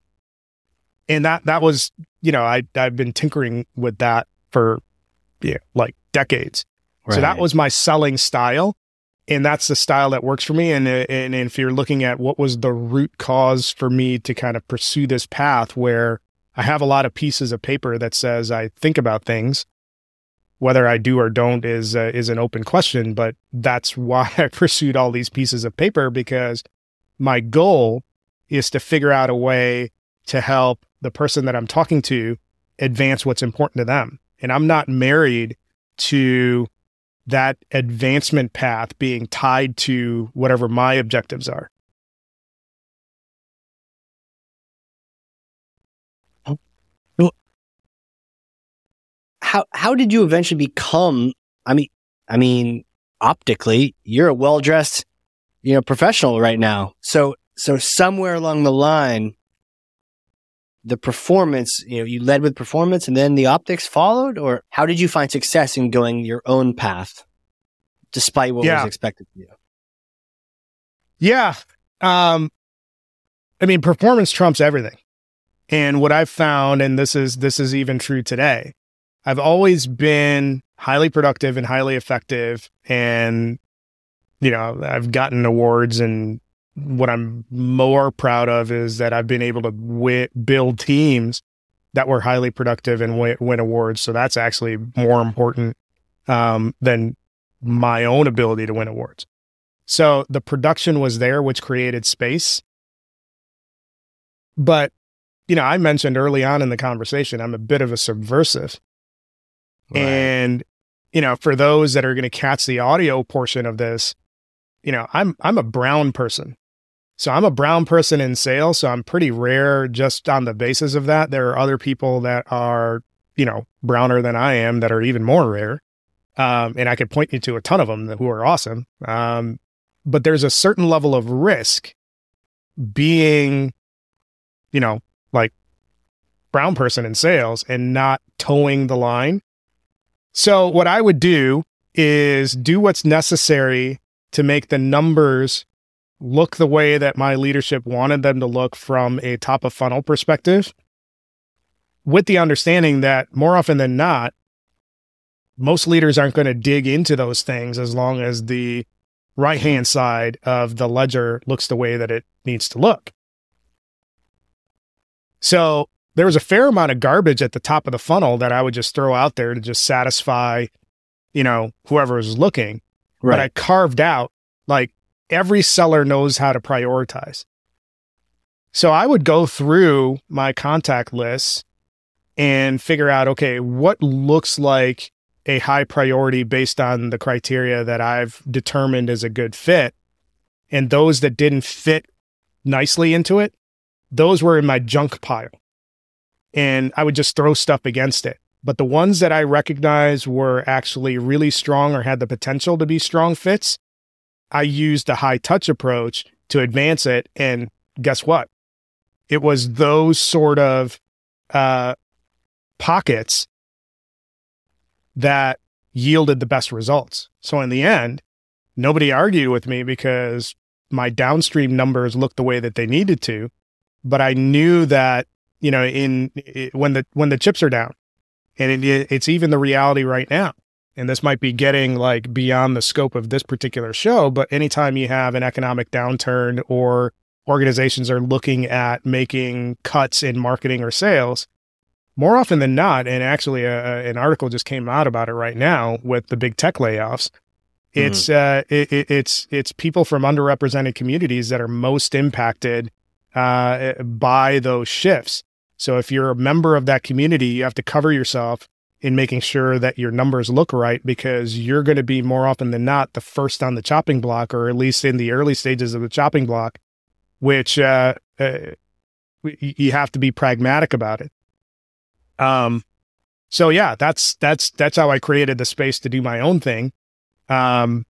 and that that was, you know, I I've been tinkering with that for yeah, like decades. So that was my selling style. And that's the style that works for me. And, uh, and if you're looking at what was the root cause for me to kind of pursue this path where I have a lot of pieces of paper that says I think about things, whether I do or don't is, uh, is an open question. But that's why I pursued all these pieces of paper because my goal is to figure out a way to help the person that I'm talking to advance what's important to them. And I'm not married to that advancement path being tied to whatever my objectives are. how how did you eventually become i mean i mean optically you're a well-dressed you know professional right now so so somewhere along the line the performance you know you led with performance and then the optics followed or how did you find success in going your own path despite what Yeah. was expected of you Yeah. Um I mean performance trumps everything. And what I've found and this is this is even true today. I've always been highly productive and highly effective and you know, I've gotten awards and what I'm more proud of is that I've been able to wi- build teams that were highly productive and win, win awards. So that's actually more important um, than my own ability to win awards. So the production was there, which created space. but you know, I mentioned early on in the conversation, I'm a bit of a subversive. Right. And, you know, for those that are going to catch the audio portion of this, you know, I'm I'm a brown person. So I'm a brown person in sales, so I'm pretty rare just on the basis of that. There are other people that are, you know, browner than I am that are even more rare. Um, and I could point you to a ton of them who are awesome. Um, but there's a certain level of risk being, you know, like brown person in sales and not toeing the line. So what I would do is do what's necessary to make the numbers look the way that my leadership wanted them to look from a top of funnel perspective with the understanding that more often than not most leaders aren't going to dig into those things as long as the right hand side of the ledger looks the way that it needs to look. So there was a fair amount of garbage at the top of the funnel that I would just throw out there to just satisfy, you know, whoever was looking. Right. But I carved out like every seller knows how to prioritize. So I would go through my contact lists and figure out okay, what looks like a high priority based on the criteria that I've determined is a good fit. And those that didn't fit nicely into it, those were in my junk pile. And I would just throw stuff against it. But the ones that I recognized were actually really strong or had the potential to be strong fits, I used a high touch approach to advance it. And guess what? It was those sort of uh, pockets that yielded the best results. So in the end, nobody argued with me because my downstream numbers looked the way that they needed to. But I knew that, you know, in it, when the when the chips are down, and it, it's even the reality right now. And this might be getting like beyond the scope of this particular show, but anytime you have an economic downturn or organizations are looking at making cuts in marketing or sales, more often than not, and actually uh, uh, an article just came out about it right now with the big tech layoffs. It's mm-hmm. uh, it, it, it's it's people from underrepresented communities that are most impacted uh, by those shifts. So if you're a member of that community, you have to cover yourself in making sure that your numbers look right because you're going to be more often than not the first on the chopping block, or at least in the early stages of the chopping block, which uh, uh, you have to be pragmatic about it. Um, so yeah, that's that's that's how I created the space to do my own thing. Um,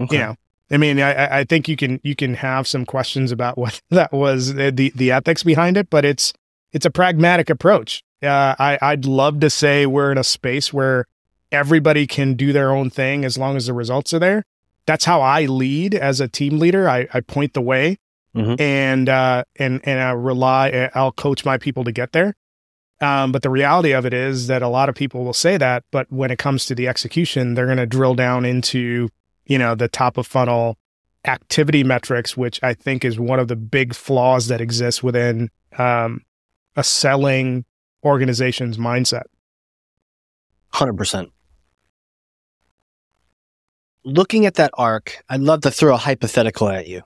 okay. you know, I mean, I, I think you can you can have some questions about what that was uh, the the ethics behind it, but it's it's a pragmatic approach. Uh, I I'd love to say we're in a space where everybody can do their own thing as long as the results are there. That's how I lead as a team leader. I, I point the way, mm-hmm. and uh, and and I rely. I'll coach my people to get there. Um, but the reality of it is that a lot of people will say that, but when it comes to the execution, they're going to drill down into, you know, the top of funnel activity metrics, which I think is one of the big flaws that exists within um, a selling organization's mindset. 100%. Looking at that arc, I'd love to throw a hypothetical at you.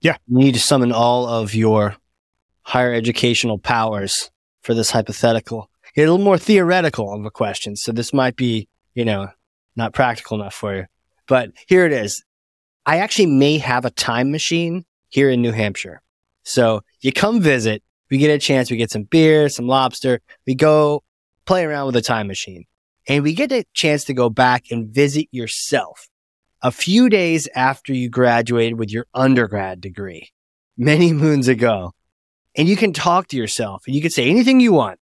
Yeah. You need to summon all of your higher educational powers for this hypothetical. a little more theoretical of a question. So this might be, you know, not practical enough for you. But here it is. I actually may have a time machine here in New Hampshire. So you come visit, we get a chance, we get some beer, some lobster, we go play around with a time machine and we get a chance to go back and visit yourself a few days after you graduated with your undergrad degree many moons ago and you can talk to yourself and you can say anything you want.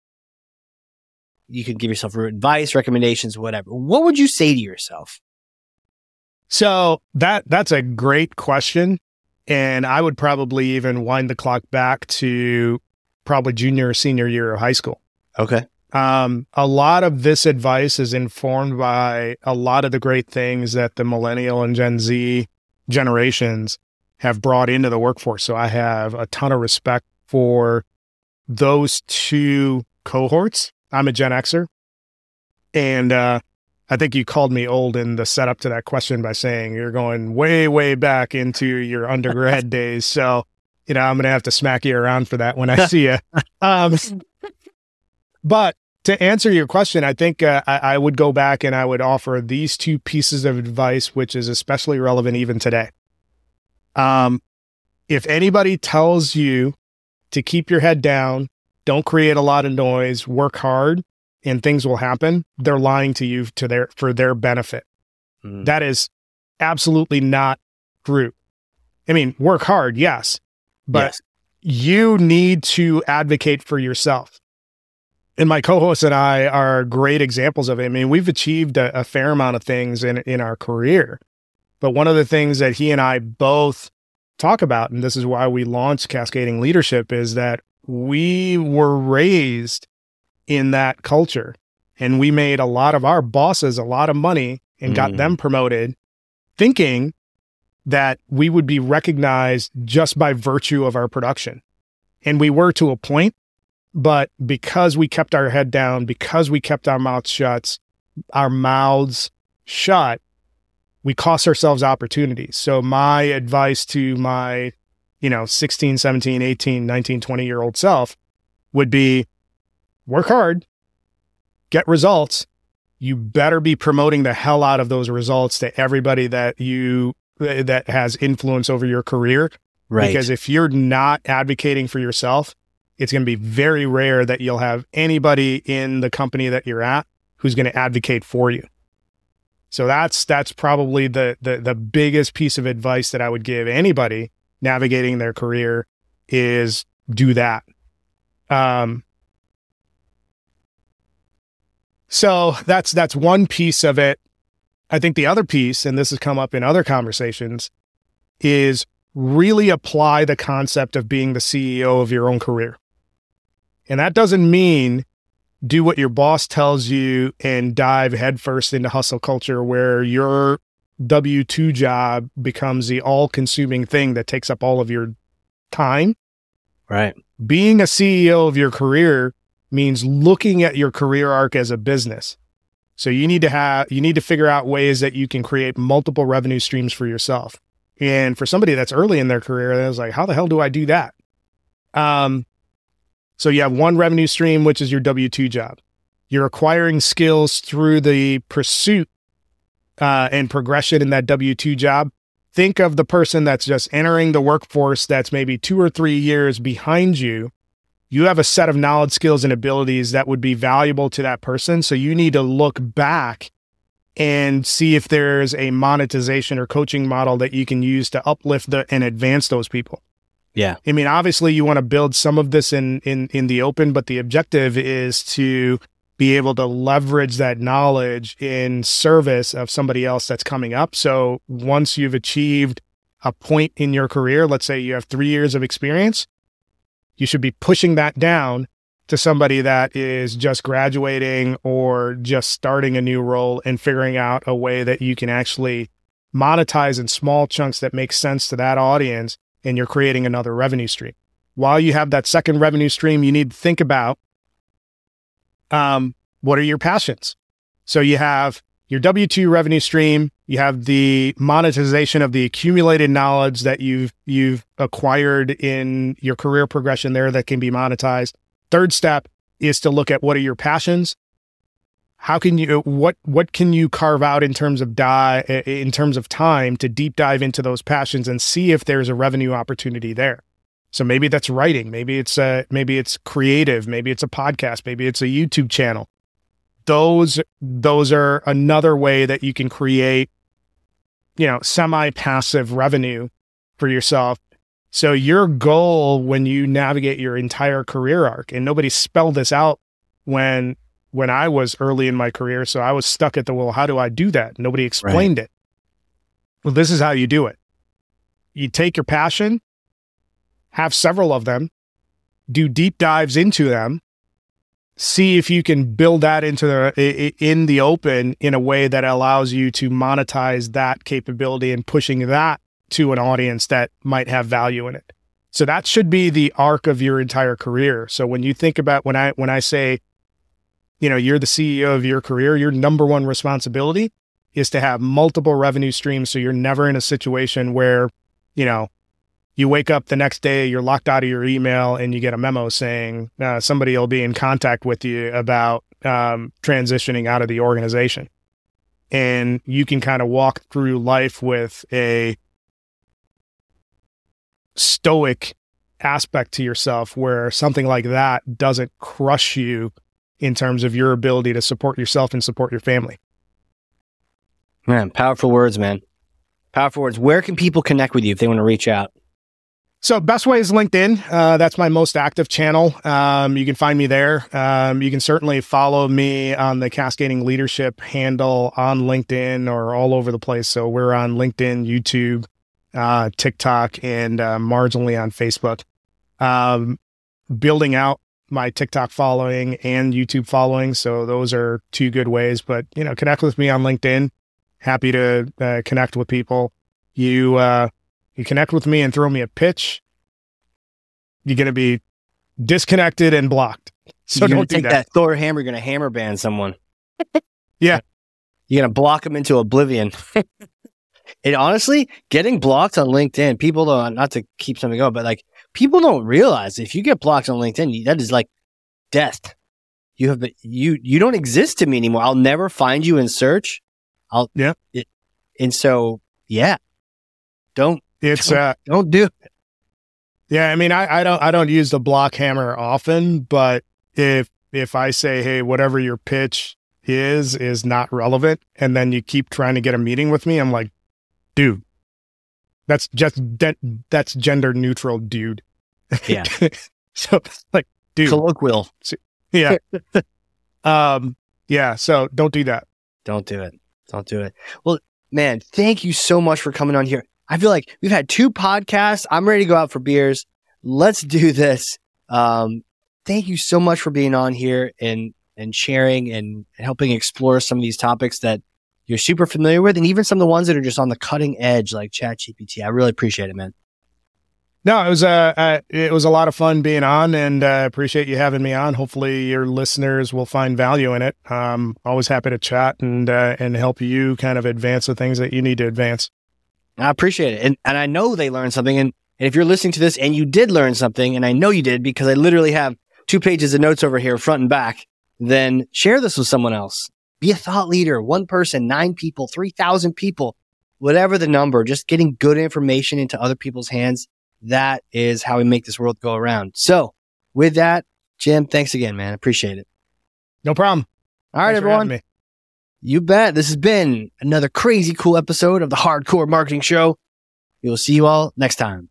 You can give yourself advice, recommendations, whatever. What would you say to yourself? So that that's a great question. And I would probably even wind the clock back to probably junior or senior year of high school. Okay. Um, a lot of this advice is informed by a lot of the great things that the millennial and Gen Z generations have brought into the workforce. So I have a ton of respect for those two cohorts. I'm a Gen Xer. And uh, I think you called me old in the setup to that question by saying you're going way, way back into your undergrad days. So you know, I'm going to have to smack you around for that when I see you. Um, but to answer your question, I think uh, I, I would go back and I would offer these two pieces of advice, which is especially relevant even today. Um, if anybody tells you to keep your head down, don't create a lot of noise, work hard, and things will happen, they're lying to you to their for their benefit. Mm. That is absolutely not true. I mean, work hard, yes, but yes. you need to advocate for yourself and my co-host and I are great examples of it. I mean, we've achieved a, a, fair amount of things in in our career, but one of the things that he and I both talk about, and this is why we launched Cascading Leadership, is that we were raised in that culture, and we made a lot of our bosses a lot of money and mm. got them promoted, thinking that we would be recognized just by virtue of our production, and we were to a point but because we kept our head down, because we kept our mouths shut, our mouths shut, we cost ourselves opportunities. So my advice to my, you know, 16, 17, 18, 19, 20 year old self would be work hard, get results. You better be promoting the hell out of those results to everybody that you that has influence over your career. Right. Because if you're not advocating for yourself, it's going to be very rare that you'll have anybody in the company that you're at who's going to advocate for you. So that's that's probably the, the the biggest piece of advice that I would give anybody navigating their career is do that. Um, so that's that's one piece of it. I think the other piece, and this has come up in other conversations, is really apply the concept of being the CEO of your own career. And that doesn't mean do what your boss tells you and dive headfirst into hustle culture where your W 2 job becomes the all consuming thing that takes up all of your time. Right. Being a CEO of your career means looking at your career arc as a business. So you need to have you need to figure out ways that you can create multiple revenue streams for yourself. And for somebody that's early in their career, that was like, how the hell do I do that? Um, so you have one revenue stream, which is your W 2 job. You're acquiring skills through the pursuit uh, and progression in that W 2 job. Think of the person that's just entering the workforce that's maybe two or three years behind you. You have a set of knowledge, skills, and abilities that would be valuable to that person. So you need to look back and see if there's a monetization or coaching model that you can use to uplift the, and advance those people. Yeah. I mean, obviously you want to build some of this in in in the open, but the objective is to be able to leverage that knowledge in service of somebody else that's coming up. So once you've achieved a point in your career, let's say you have 3 years of experience, you should be pushing that down to somebody that is just graduating or just starting a new role and figuring out a way that you can actually monetize in small chunks that make sense to that audience and you're creating another revenue stream. While you have that second revenue stream, you need to think about um, what are your passions? So you have your W 2 revenue stream, you have the monetization of the accumulated knowledge that you've you've acquired in your career progression there that can be monetized. Third step is to look at what are your passions. How can you what what can you carve out in terms of die in terms of time to deep dive into those passions and see if there's a revenue opportunity there? So maybe that's writing maybe it's a maybe it's creative maybe it's a podcast maybe it's a youtube channel those those are another way that you can create you know semi passive revenue for yourself so your goal when you navigate your entire career arc and nobody spelled this out when when I was early in my career. So I was stuck at the, well, how do I do that? Nobody explained right. it. Well, this is how you do it. You take your passion, have several of them, do deep dives into them, see if you can build that into the in the open in a way that allows you to monetize that capability and pushing that to an audience that might have value in it. So that should be the arc of your entire career. So when you think about when I when I say you know, you're the CEO of your career, your number one responsibility is to have multiple revenue streams so you're never in a situation where, you know, you wake up the next day, you're locked out of your email, and you get a memo saying uh, somebody will be in contact with you about um, transitioning out of the organization. And you can kind of walk through life with a stoic aspect to yourself where something like that doesn't crush you in terms of your ability to support yourself and support your family. Man, powerful words, man. Powerful words. Where can people connect with you if they want to reach out? So best way is LinkedIn. Uh, that's my most active channel. Um, you can find me there. Um, you can certainly follow me on the Cascading Leadership handle on LinkedIn or all over the place. So we're on LinkedIn, YouTube, uh, TikTok, and uh, marginally on Facebook. Um, building out my TikTok following and YouTube following. So those are two good ways. But you know, connect with me on LinkedIn. Happy to uh, connect with people. You uh, you connect with me and throw me a pitch, you're going to be disconnected and blocked. So you're don't do take that. that Thor hammer. You're gonna hammer ban someone. Yeah. You're gonna block them into oblivion. and honestly, getting blocked on LinkedIn, people don't. Not to keep something going, but like people don't realize if you get blocked on LinkedIn, that is like death. You have been, you you don't exist to me anymore. I'll never find you in search. I'll Yeah. It, and so yeah, don't It's uh, don't do it. yeah. I mean, I, I don't I don't use the block hammer often, but if if I say, hey, whatever your pitch is is not relevant, and then you keep trying to get a meeting with me, I'm like, dude, that's just de- that's gender neutral, dude. Yeah. so like, dude, colloquial. yeah, um, yeah. So don't do that. Don't do it. Don't do it. Well, man, thank you so much for coming on here. I feel like we've had two podcasts. I'm ready to go out for beers. Let's do this. Um, thank you so much for being on here and and sharing and, helping explore some of these topics that you're super familiar with, and even some of the ones that are just on the cutting edge, like ChatGPT. I really appreciate it, man. No, it was uh, uh it was a lot of fun being on, and uh, appreciate you having me on. Hopefully, your listeners will find value in it. Um, always happy to chat and uh, and help you kind of advance the things that you need to advance. I appreciate it. And and I know they learned something. And, and if you're listening to this and you did learn something, and I know you did because I literally have two pages of notes over here, front and back, then share this with someone else. Be a thought leader, one person, nine people, 3,000 people, whatever the number, just getting good information into other people's hands. That is how we make this world go around. So with that, Jim, thanks again, man. Appreciate it. No problem. All right, Thanks everyone. You bet. This has been another crazy cool episode of the Hard Corps Marketing Show. We will see you all next time.